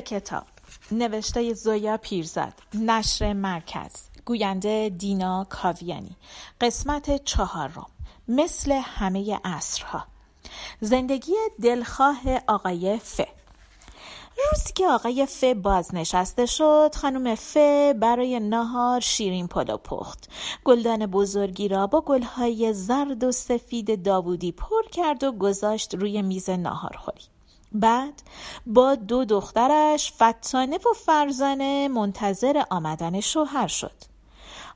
کتاب. نوشته زویا پیرزاد نشر مرکز. گوینده دینا کاویانی. قسمت چهارم. مثل همه عصرها. زندگی دلخواه آقای ف روزی که آقای ف بازنشسته شد خانم ف برای نهار شیرین پلو پخت. گلدان بزرگی را با گلهای زرد و سفید داوودی پر کرد و گذاشت روی میز ناهار خوری بعد با دو دخترش فتانه و فرزانه منتظر آمدن شوهر شد.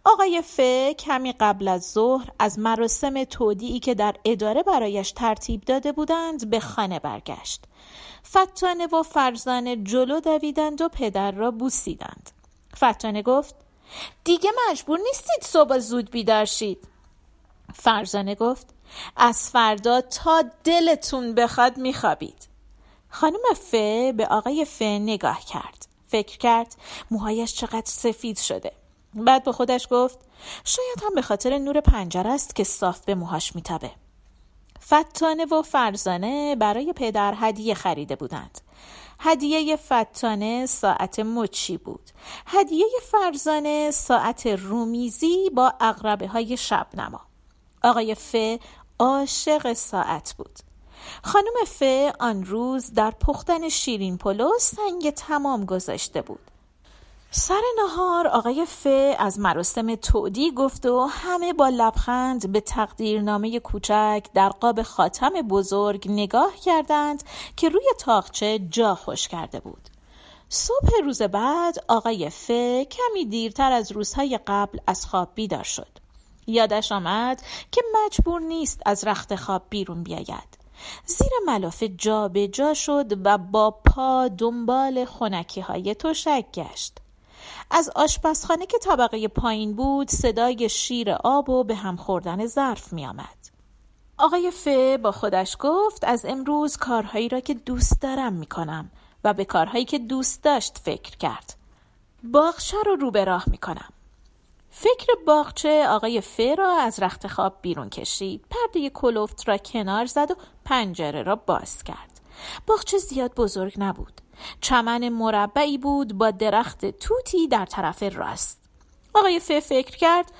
آقای ف کمی قبل از ظهر از مراسم تودیعی که در اداره برایش ترتیب داده بودند به خانه برگشت. فتانه و فرزانه جلو دویدند و پدر را بوسیدند. فتانه گفت دیگه مجبور نیستید صبح زود بیدار شید. فرزانه گفت از فردا تا دلتون بخواد میخوابید. خانم ف به آقای ف نگاه کرد. فکر کرد موهایش چقدر سفید شده. بعد به خودش گفت شاید هم به خاطر نور پنجره است که صاف به موهاش میتابه. فتانه و فرزانه برای پدر هدیه خریده بودند. هدیه فتانه ساعت مچی بود. هدیه فرزانه ساعت رومیزی با اقربه های شبنما. آقای ف عاشق ساعت بود. خانم ف آن روز در پختن شیرین پلو سنگ تمام گذاشته بود. سر نهار آقای ف از مراسم تودی گفت و همه با لبخند به تقدیرنامه کوچک در قاب خاتم بزرگ نگاه کردند که روی تاقچه جا خوش کرده بود. صبح روز بعد آقای ف کمی دیرتر از روزهای قبل از خواب بیدار شد. یادش آمد که مجبور نیست از رخت خواب بیرون بیاید. زیر ملافه جا به جا شد و با پا دنبال خونکی های تشک گشت از آشپزخانه که طبقه پایین بود صدای شیر آب و به هم خوردن ظرف می آمد. آقای ف با خودش گفت از امروز کارهایی را که دوست دارم می کنم و به کارهایی که دوست داشت فکر کرد. باغچه رو رو به راه می کنم. فکر باغچه آقای ف را از رخت خواب بیرون کشید. پرده کلوفت را کنار زد و پنجره را باز کرد. باغچه زیاد بزرگ نبود. چمن مربعی بود با درخت توتی در طرف راست. آقای ف فکر کرد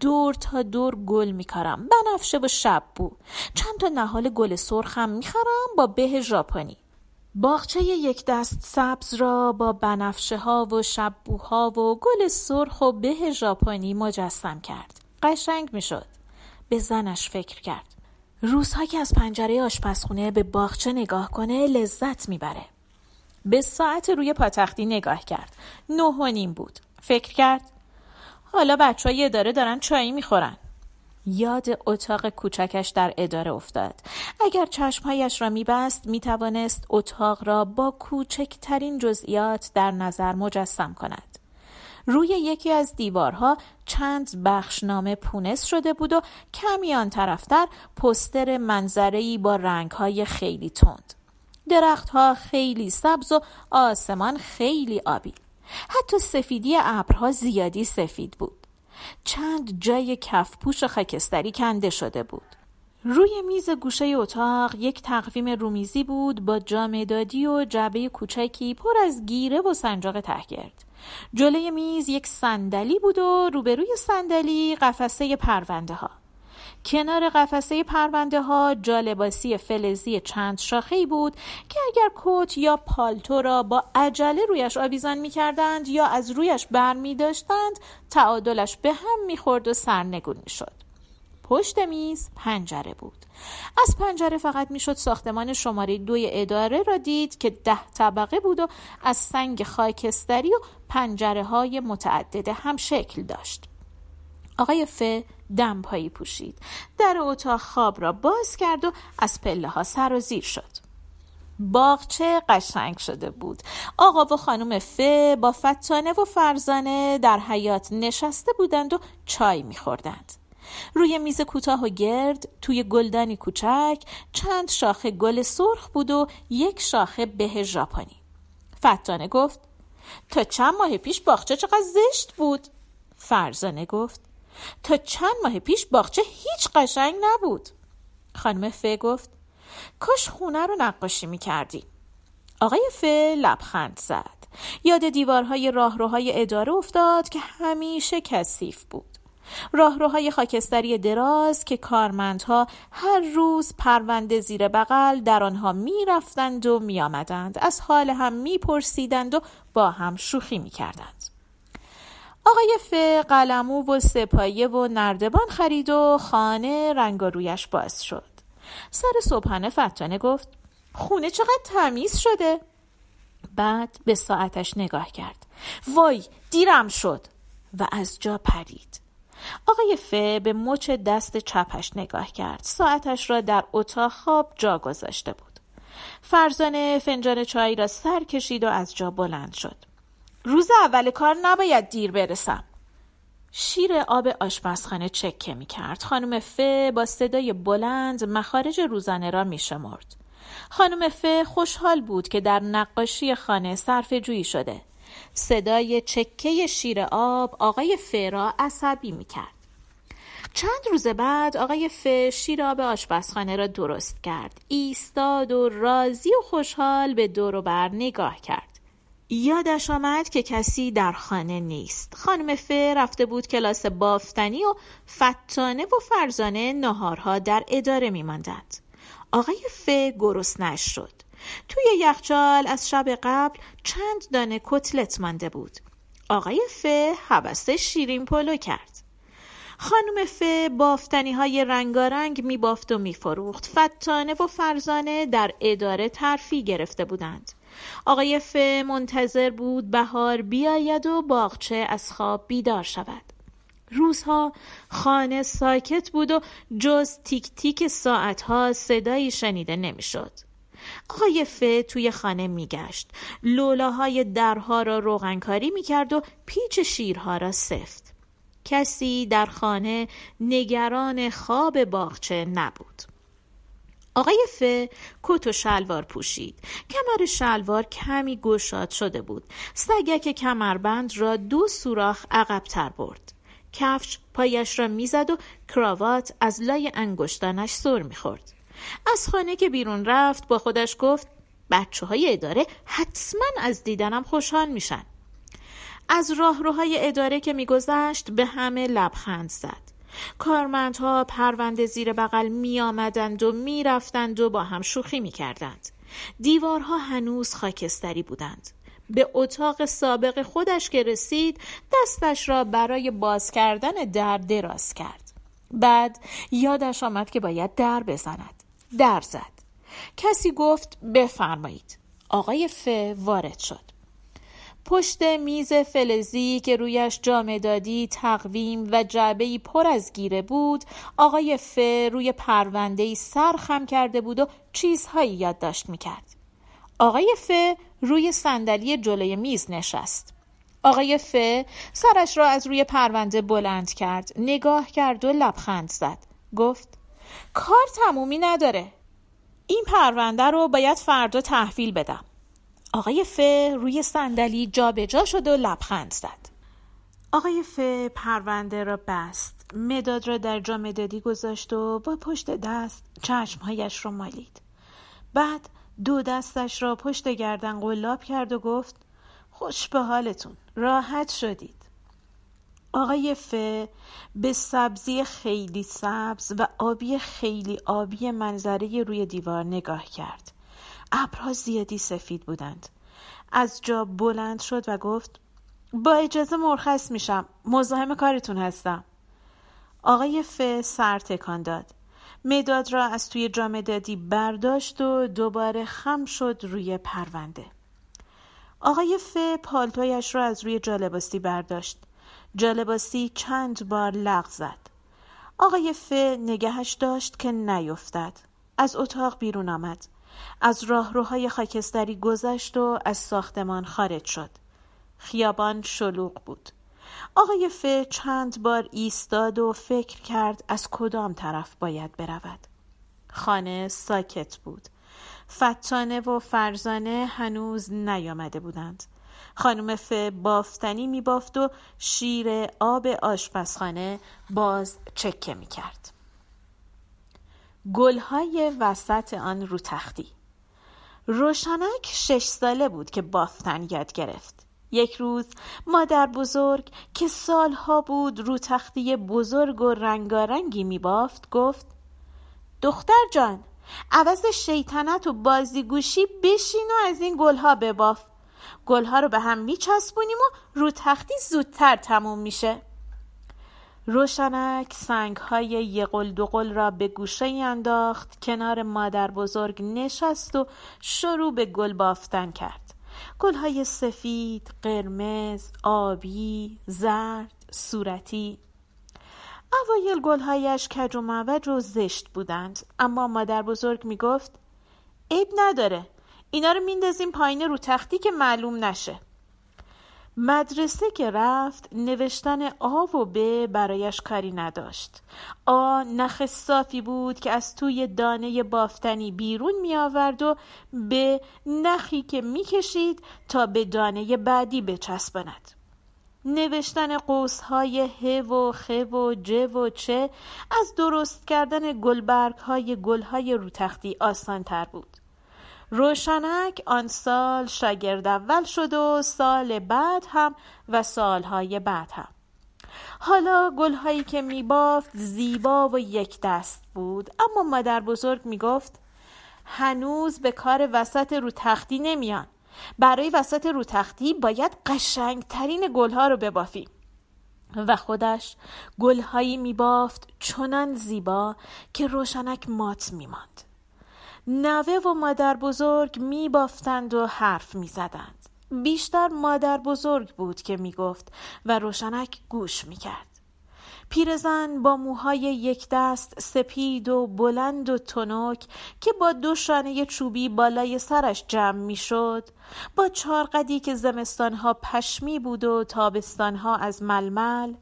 دور تا دور گل میکارم. بنفشه و شب بود چند تا نهال گل سرخم می‌خرم با به ژاپنی. باغچه یک دست سبز را با بنفشه ها و شبوها و گل سرخ و به ژاپنی مجسم کرد. قشنگ می‌شد. به زنش فکر کرد. روزها که از پنجره آشپزخونه به باغچه نگاه کنه لذت می‌بره. به ساعت روی پاتختی نگاه کرد. نه و نیم بود. فکر کرد حالا بچه های اداره دارن چایی می‌خورن. یاد اتاق کوچکش در اداره افتاد. اگر چشمهایش را میبست می‌توانست اتاق را با کوچکترین جزئیات در نظر مجسم کند. روی یکی از دیوارها چند بخشنامه پونس شده بود و کمی آن طرفتر پستر منظری با رنگهای خیلی تند. درختها خیلی سبز و آسمان خیلی آبی. حتی سفیدی ابرها زیادی سفید بود. چند جای کفپوش خاکستری کنده شده بود. روی میز گوشه اتاق یک تقویم رومیزی بود با جامدادی و جعبه کوچکی پر از گیره و سنجاق تهگرد جلوی میز یک صندلی بود و روبروی صندلی قفسه پرونده ها کنار قفسه پرونده ها جالباسی فلزی چند شاخه‌ای بود که اگر کت یا پالتو را با عجله رویش آویزان می کردند یا از رویش بر می داشتند تعادلش به هم می خورد و سرنگون می شد. پشت میز پنجره بود از پنجره فقط می‌شد ساختمان شماره دوی اداره را دید که ده طبقه بود و از سنگ خاکستری و پنجره های متعدد هم شکل داشت آقای ف دمپایی پوشید. در اتاق خواب را باز کرد و از پله ها سر و زیر شد. باغچه قشنگ شده بود. آقا و خانم ف با فتانه و فرزانه در حیات نشسته بودند و چای میخوردند. روی میز کوتاه و گرد توی گلدانی کوچک چند شاخه گل سرخ بود و یک شاخه به ژاپنی. فتانه گفت تا چند ماه پیش باغچه چقدر زشت بود؟ فرزانه گفت تا چند ماه پیش باغچه هیچ قشنگ نبود. خانم ف گفت کاش خونه رو نقاشی می‌کردی. آقای ف لبخند زد. یاد دیوارهای راهروهای اداره افتاد که همیشه کثیف بود. راهروهای خاکستری دراز که کارمندها هر روز پرونده زیر بغل در آنها می‌رفتند و میآمدند. از حال هم میپرسیدند و با هم شوخی می‌کردند. آقای ف قلمو و سپایه و نردبان خرید و خانه رنگارویش باز شد. سر صبحانه فتانه گفت خونه چقدر تمیز شده. بعد به ساعتش نگاه کرد. وای دیرم شد. و از جا پرید. آقای ف به مچ دست چپش نگاه کرد. ساعتش را در اتاق خواب جا گذاشته بود. فرزانه فنجان چای را سر کشید و از جا بلند شد. روز اول کار نباید دیر برسم شیر آب آشپزخانه چکه می کرد. خانم ف با صدای بلند مخارج روزانه را می شمرد. خانم ف خوشحال بود که در نقاشی خانه صرف جویی شده. صدای چکه شیر آب آقای ف را عصبی می کرد. چند روز بعد آقای ف شیر آب آشپزخانه را درست کرد. ایستاد و راضی و خوشحال به دور و بر نگاه کرد. یادش آمد که کسی در خانه نیست. خانم ف رفته بود کلاس بافتنی و فتانه و فرزانه نهارها در اداره میماندند. آقای ف گرسنش شد. توی یخچال از شب قبل چند دانه کتلت مانده بود. آقای ف حوسه شیرین پلو کرد. خانم ف بافتنی های رنگارنگ می بافت و می فروخت فتانه و فرزانه در اداره ترفی گرفته بودند. آقای ف منتظر بود بهار بیاید و باغچه از خواب بیدار شود. روزها خانه ساکت بود و جز تیک تیک ساعتها صدایی شنیده نمی‌شد. آقای ف توی خانه میگشت. لولاهای درها را روغنکاری می‌کرد و پیچ شیرها را سفت. کسی در خانه نگران خواب باغچه نبود. آقای ف کت و شلوار پوشید. کمر شلوار کمی گشاد شده بود. سگک کمربند را دو سوراخ عقبتر برد. کفش پایش را می‌زد و کراوات از لای انگشتانش سر می‌خورد. از خانه که بیرون رفت با خودش گفت بچه های اداره حتما از دیدنم خوشحال میشن. از راهروهای اداره که میگذشت به همه لبخند زد. کارمندها پرونده زیر بغل می آمدند و می رفتند و با هم شوخی می کردند. دیوارها هنوز خاکستری بودند. به اتاق سابق خودش که رسید دستش را برای باز کردن در دراز کرد. بعد یادش آمد که باید در بزند. در زد. کسی گفت بفرمایید. آقای ف وارد شد. پشت میز فلزی که رویش جامدادی تقویم و جعبه پر از گیره بود آقای ف روی پرونده سر خم کرده بود و چیزهایی یادداشت می‌کرد. آقای ف روی صندلی جلوی میز نشست. آقای ف سرش را از روی پرونده بلند کرد نگاه کرد و لبخند زد. گفت کار تمومی نداره. این پرونده رو باید فردا تحویل بدم. آقای ف روی صندلی جابجا شد و لبخند زد. آقای ف پرونده را بست. مداد را در جا مدادی گذاشت و با پشت دست چشمهایش را مالید. بعد دو دستش را پشت گردن قلاب کرد و گفت خوش به حالتون. راحت شدید. آقای ف به سبزی خیلی سبز و آبی خیلی آبی منظره روی دیوار نگاه کرد. ابرها زیادی سفید بودند. از جا بلند شد و گفت با اجازه مرخص میشم. مزاحم کارتون هستم. آقای ف سر تکان داد. مداد را از توی جامدادی برداشت و دوباره خم شد روی پرونده. آقای ف پالتویش را از روی جالباستی برداشت. جالباستی چند بار لغ زد. آقای ف نگهش داشت که نیفتد. از اتاق بیرون آمد. از راهروهای خاکستری گذشت و از ساختمان خارج شد. خیابان شلوغ بود. آقای ف چند بار ایستاد و فکر کرد از کدام طرف باید برود. خانه ساکت بود. فتانه و فرزانه هنوز نیامده بودند. خانم ف بافتنی می بافت و شیر آب آشپزخانه باز چکه می کرد گلهای وسط آن رو تختی. روشنک شش ساله بود که بافتن یاد گرفت. یک روز مادر بزرگ که سالها بود رو تختی بزرگ و رنگارنگی می بافت گفت دختر جان عوض شیطنت و بازیگوشی بشین و از این گلها بباف. گلها رو به هم میچسبونیم و رو تختی زودتر تموم میشه. روشنک سنگ های یقل دوقل را به گوشه انداخت کنار مادر بزرگ نشست و شروع به گل بافتن کرد. گل های سفید، قرمز، آبی، زرد، صورتی. اوایل گلهایش کج و معوج و زشت بودند اما مادر بزرگ می گفت عیب نداره اینا رو میندازیم پایین رو تختی که معلوم نشه. مدرسه که رفت نوشتن آ و ب برایش کاری نداشت. آ نخ صافی بود که از توی دانه بافتنی بیرون می آورد و به نخی که می کشید تا به دانه بعدی بچسباند. نوشتن قوس های ه و خ و ج و چه از درست کردن گلبرگ های گل های روتختی آسان تر بود. روشنک آن سال شاگرد اول شد و سال بعد هم و سالهای بعد هم. حالا گلهایی که می بافت زیبا و یک دست بود. اما مادر بزرگ می گفت هنوز به کار وسط رو تختی نمیان. برای وسط رو تختی باید قشنگترین گلها رو ببافیم. و خودش گلهایی می بافت چنان زیبا که روشنک مات می ماند. نوه و مادر بزرگ می بافتند و حرف می زدند. بیشتر مادر بزرگ بود که می گفت و روشنک گوش می کرد. پیرزن با موهای یک دست سپید و بلند و تنک که با دو شانه چوبی بالای سرش جمع می شد با چارقدی که زمستانها پشمی بود و تابستانها از ململ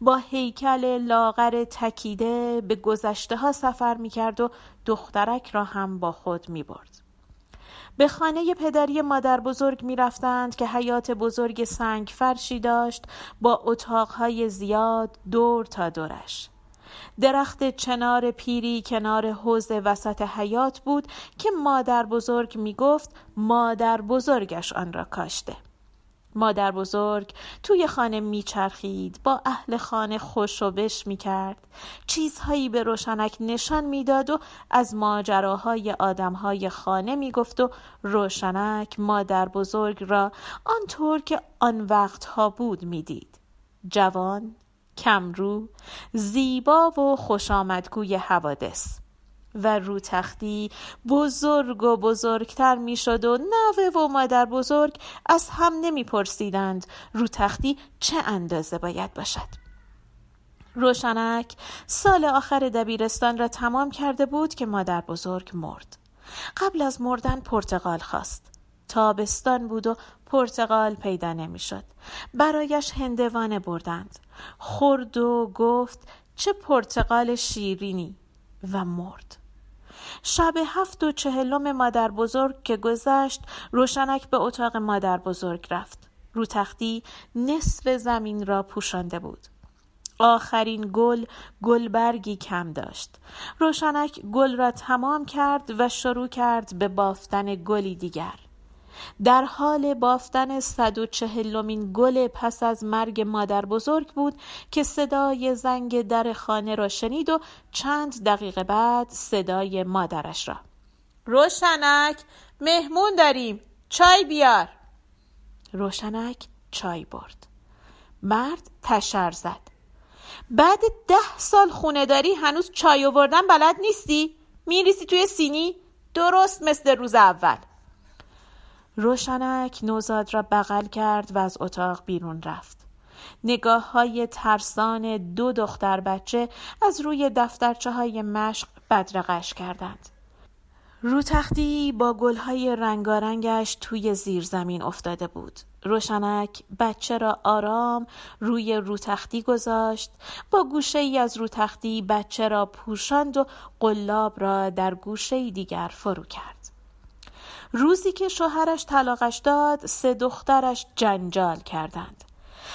با هیکل لاغر تکیده به گذشته ها سفر می کرد و دخترک را هم با خود می برد. به خانه پدری مادر بزرگ می رفتند که حیات بزرگ سنگ فرشی داشت با اتاقهای زیاد دور تا دورش. درخت چنار پیری کنار حوز وسط حیات بود که مادر بزرگ می گفت مادر بزرگش آن را کاشته. مادر بزرگ توی خانه میچرخید با اهل خانه خوش و بش می‌کرد. چیزهایی به روشنک نشان می‌داد و از ماجراهای آدمهای خانه می‌گفت و روشنک مادر بزرگ را آنطور که آن وقتها بود می‌دید. جوان کمرو زیبا و خوش آمدگوی حوادث. و رو تختی. بزرگ و بزرگتر می شد و نوه و مادر بزرگ از هم نمی پرسیدند رو تختی چه اندازه باید باشد. روشنک سال آخر دبیرستان را تمام کرده بود که مادر بزرگ مرد. قبل از مردن پرتغال خواست. تابستان بود و پرتغال پیدا نمی‌شد. برایش هندوانه بردند. خورد و گفت چه پرتغال شیرینی و مرد. شب هفت و چهلم مادر بزرگ که گذشت روشنک به اتاق مادر بزرگ رفت. رو تختی نصف زمین را پوشانده بود. آخرین گل گلبرگی کم داشت. روشنک گل را تمام کرد و شروع کرد به بافتن گلی دیگر. در حال بافتن صد و چهلمین گل پس از مرگ مادر بزرگ بود که صدای زنگ در خانه را شنید و چند دقیقه بعد صدای مادرش را. روشنک مهمون داریم. چای بیار. روشنک چای برد. مرد تشر زد. بعد ده سال خونه داری هنوز چای آوردن بلد نیستی؟ میریسی توی سینی؟ درست مثل روز اول. روشنک نوزاد را بغل کرد و از اتاق بیرون رفت. نگاه های ترسان دو دختر بچه از روی دفترچه های مشق بدرقش کردند. رو تختی با گلهای رنگارنگش توی زیر زمین افتاده بود. روشنک بچه را آرام روی روتختی گذاشت با گوشه ای از روتختی بچه را پوشاند و قلاب را در گوشه دیگر فرو کرد. روزی که شوهرش طلاقش داد سه دخترش جنجال کردند.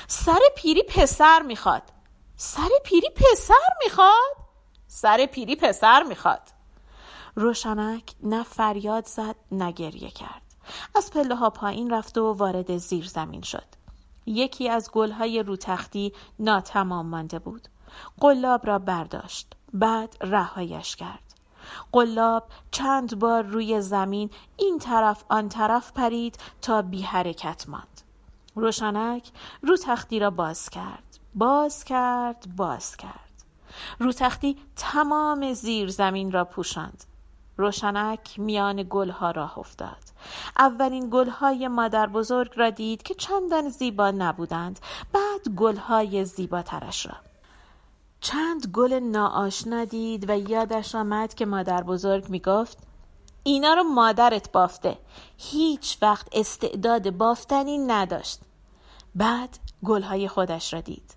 سر پیری پسر می‌خواد. سر پیری پسر می‌خواد؟ سر پیری پسر می‌خواد. روشنک نه فریاد زد نه گریه کرد. از پله ها پایین رفت و وارد زیر زمین شد. یکی از گلهای روتختی ناتمام مانده بود. قلاب را برداشت. بعد رهایش کرد. قلاب چند بار روی زمین این طرف آن طرف پرید تا بی حرکت ماند. روشنک رو تختی را باز کرد باز کرد باز کرد. رو تختی تمام زیر زمین را پوشاند. روشنک میان گلها راه افتاد. اولین گلهای مادر بزرگ را دید که چندان زیبا نبودند. بعد گلهای زیباترش را. چند گل ناآشنا دید و یادش آمد که مادر بزرگ می گفت اینا رو مادرت بافته. هیچ وقت استعداد بافتنی نداشت. بعد گلهای خودش را دید.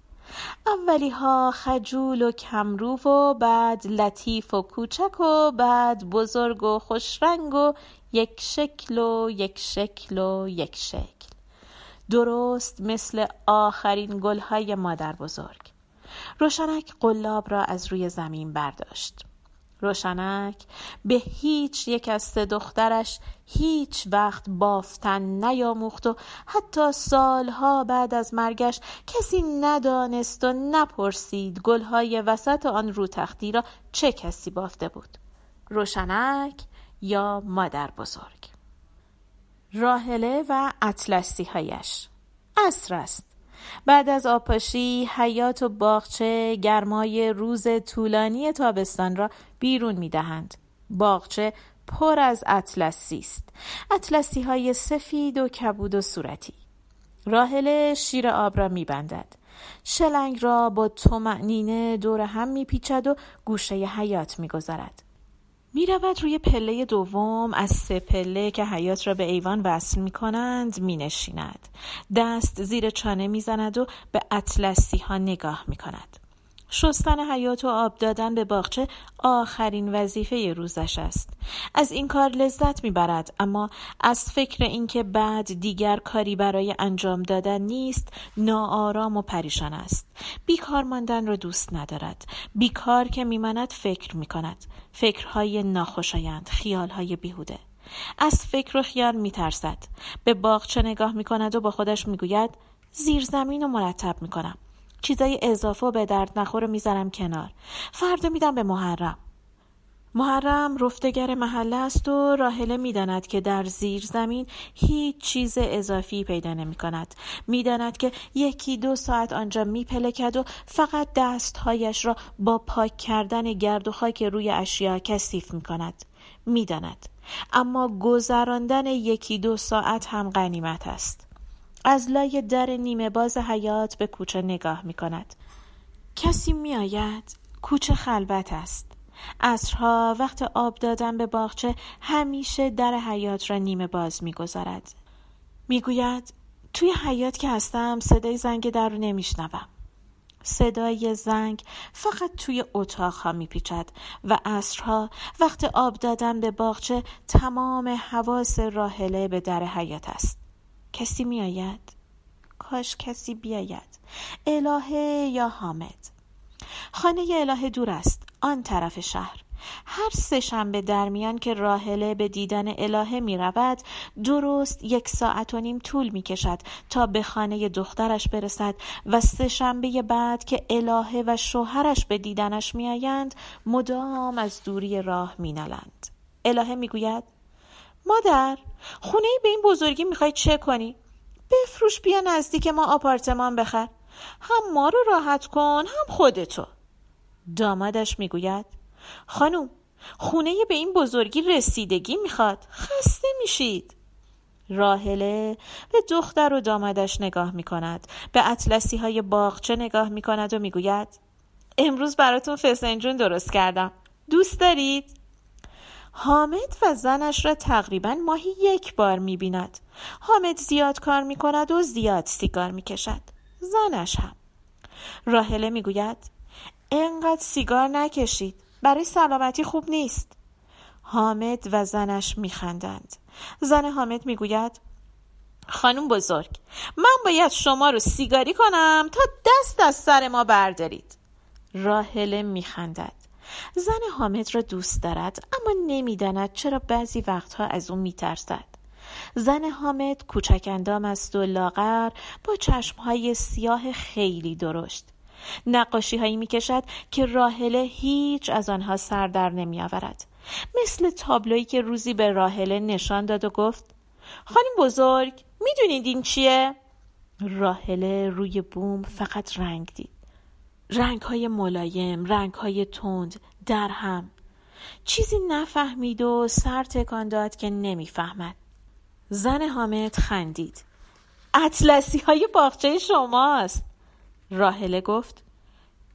اولی ها خجول و کمرو و بعد لطیف و کوچک و بعد بزرگ و خوشرنگ و یک شکل و یک شکل و یک شکل. درست مثل آخرین گلهای مادر بزرگ. روشنک قلاب را از روی زمین برداشت. روشنک به هیچ یک از سه دخترش هیچ وقت بافتن نیاموخت و حتی سالها بعد از مرگش کسی ندانست و نپرسید گلهای وسط آن رو تختی را چه کسی بافته بود. روشنک یا مادر بزرگ. راهله و اطلسی هایش است. بعد از آپاشی حیات و باغچه گرمای روز طولانی تابستان را بیرون می دهند. باغچه پر از اطلسی است. اطلسی های سفید و کبود و صورتی. راهله شیر آب را می بندد. شلنگ را با تومعنینه دور هم می پیچد و گوشه حیات می گذارد. می رود روی پله دوم از سه پله که حیات را به ایوان وصل می کنند می نشیند. دست زیر چانه می زند و به اطلسی ها نگاه می کند. شستن حیات و آب دادن به باغچه آخرین وظیفه روزش است. از این کار لذت می‌برد اما از فکر اینکه بعد دیگر کاری برای انجام دادن نیست ناآرام و پریشان است. بیکار ماندن را دوست ندارد. بیکار که میماند فکر می‌کند. فکرهای ناخوشایند خیالهای بیهوده. از فکر و خیال میترسد. به باغچه نگاه می‌کند و با خودش می‌گوید زیر زمین و مرتب می‌کنم. چیزای اضافه به درد نخور می‌ذارم کنار. فردا میدم به محرم. محرم رفتگر محله است و راهله می‌داند که در زیر زمین هیچ چیز اضافی پیدا نمی کند می‌داند که یکی دو ساعت آنجا میپلکد و فقط دستهایش را با پاک کردن گرد و خاک روی اشیا کثیف می کند می‌داند. اما گذراندن یکی دو ساعت هم غنیمت است. از لای در نیمه باز حیات به کوچه نگاه می کند. کسی می آید؟ کوچه خلوت است. اصرها وقت آب دادن به باغچه همیشه در حیات را نیمه باز می گوید توی حیات که هستم صدای زنگ در رو نمیشنوم. صدای زنگ فقط توی اتاق می پیچد و اصرها وقت آب دادن به باغچه تمام حواس راهله به در حیات است. کسی میآید؟ کاش کسی بیاید. الهه یا حامد؟ خانه الهه دور است آن طرف شهر. هر سه شنبه در میان که راهله به دیدن الهه می رود درست یک ساعت و نیم طول می کشد تا به خانه دخترش برسد و سه شنبه بعد که الهه و شوهرش به دیدنش می آیند مدام از دوری راه می نلند. الهه می گوید مادر خونه ای به این بزرگی می‌خوای چه کنی؟ بفروش بیا نزدیک ما آپارتمان بخر. هم ما رو راحت کن هم خودتو دامادش می‌گوید خانوم خونه به این بزرگی رسیدگی می‌خواد. خسته میشید. راهله به دختر و دامادش نگاه می‌کند. به اطلسی های باغچه نگاه می‌کند و می‌گوید امروز براتون فسنجون درست کردم. دوست دارید؟ حامد و زنش را تقریبا ماهی یک بار می بیند. حامد زیاد کار می کند و زیاد سیگار می کشد. زنش هم. راهله می گوید انقدر سیگار نکشید. برای سلامتی خوب نیست. حامد و زنش می خندند. زن حامد می گوید خانم بزرگ من باید شما رو سیگاری کنم تا دست از سر ما بردارید. راهله می خندد. زن حامد را دوست دارد اما نمی‌داند چرا بعضی وقتها از او میترسد زن حامد کوچک اندام است و لاغر با چشمهای سیاه خیلی درشت نقاشی هایی می کشد که راهله هیچ از آنها سر در نمی آورد. مثل تابلویی که روزی به راهله نشان داد و گفت خانم بزرگ می‌دونید این چیه؟ راهله روی بوم فقط رنگ دید رنگ های ملایم، رنگ های تند، در هم. چیزی نفهمید و سر تکان داد که نمی‌فهمد. زن حامد خندید. اطلسی های باغچه شماست. راهله گفت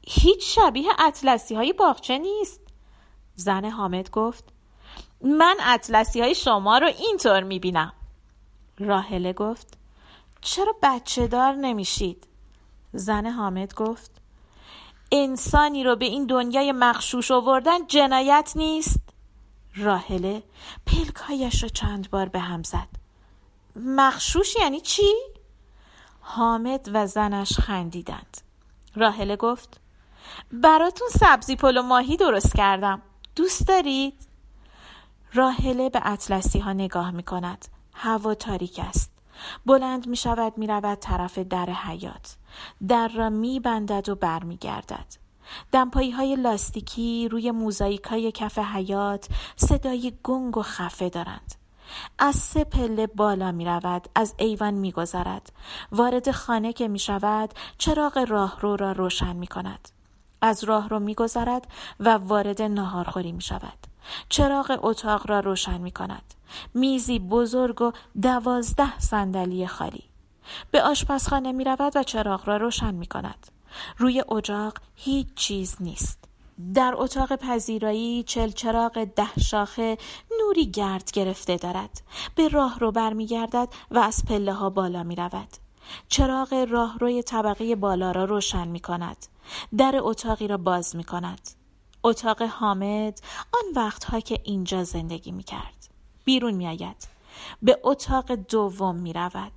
هیچ شبیه اطلسی های باغچه نیست. زن حامد گفت من اطلسی های شما رو اینطور می‌بینم. راهله گفت چرا بچه دار نمیشید؟ زن حامد گفت انسانی رو به این دنیای مخشوش آوردن جنایت نیست؟ راهله پلکایش را چند بار به هم زد مخشوش یعنی چی؟ حامد و زنش خندیدند راهله گفت براتون سبزی پلو ماهی درست کردم دوست دارید؟ راهله به اطلسی ها نگاه می کند هوا تاریک است بلند می شود می رود طرف در حیات در را می بندد و بر می گردد دمپایی های لاستیکی روی موزاییک های کف حیات صدای گنگ و خفه دارند. از سه پله بالا می رود از ایوان می گذرد وارد خانه که می شود چراغ راهرو را روشن می کند از راه رو می گذرد و وارد ناهارخوری می شود چراغ اتاق را روشن می کند میزی بزرگ و دوازده صندلی خالی. به آشپزخانه می رود و چراغ را روشن می کند روی اجاق هیچ چیز نیست. در اتاق پذیرایی چلچراغ ده شاخه نوری گرد گرفته دارد. به راه رو برمیگردد و از پله ها بالا می رود چراغ راهروی طبقه بالا را روشن می کند در اتاقی را باز می کند اتاق حامد آن وقتها که اینجا زندگی می کرد بیرون می آید به اتاق دوم می رود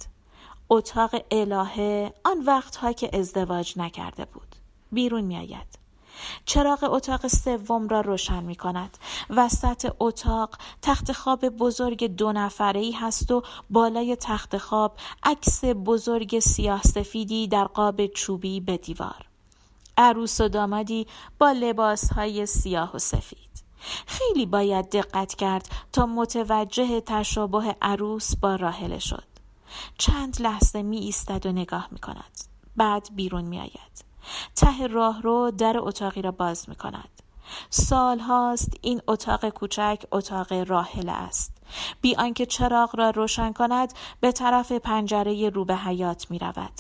اتاق الهه آن وقتها که ازدواج نکرده بود. بیرون می آید چراغ اتاق سوم را روشن می کند وسط اتاق تخت خواب بزرگ دو نفره ای هست و بالای تخت خواب عکس بزرگ سیاه سفیدی در قاب چوبی به دیوار. عروس و دامادی با لباس های سیاه و سفید. خیلی باید دقت کرد تا متوجه تشابه عروس با راهله شد. چند لحظه می ایستد و نگاه می کند بعد بیرون می آید ته راه رو در اتاقی را باز می کند سال هاست این اتاق کوچک اتاق راهله است. بی آنکه چراغ را روشن کند به طرف پنجره رو به حیات می رود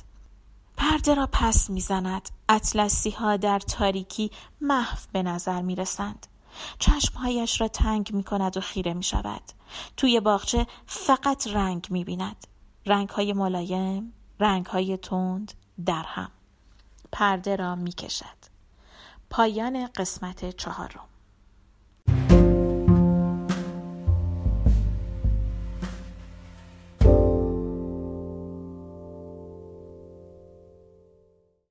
پرده را پس می‌زند. اطلسی ها در تاریکی محو به نظر می رسند چشمهایش را تنگ می کند و خیره می شود توی باغچه فقط رنگ می بیند رنگ های ملایم رنگ های تند در هم. پرده را می کشد پایان قسمت چهارم.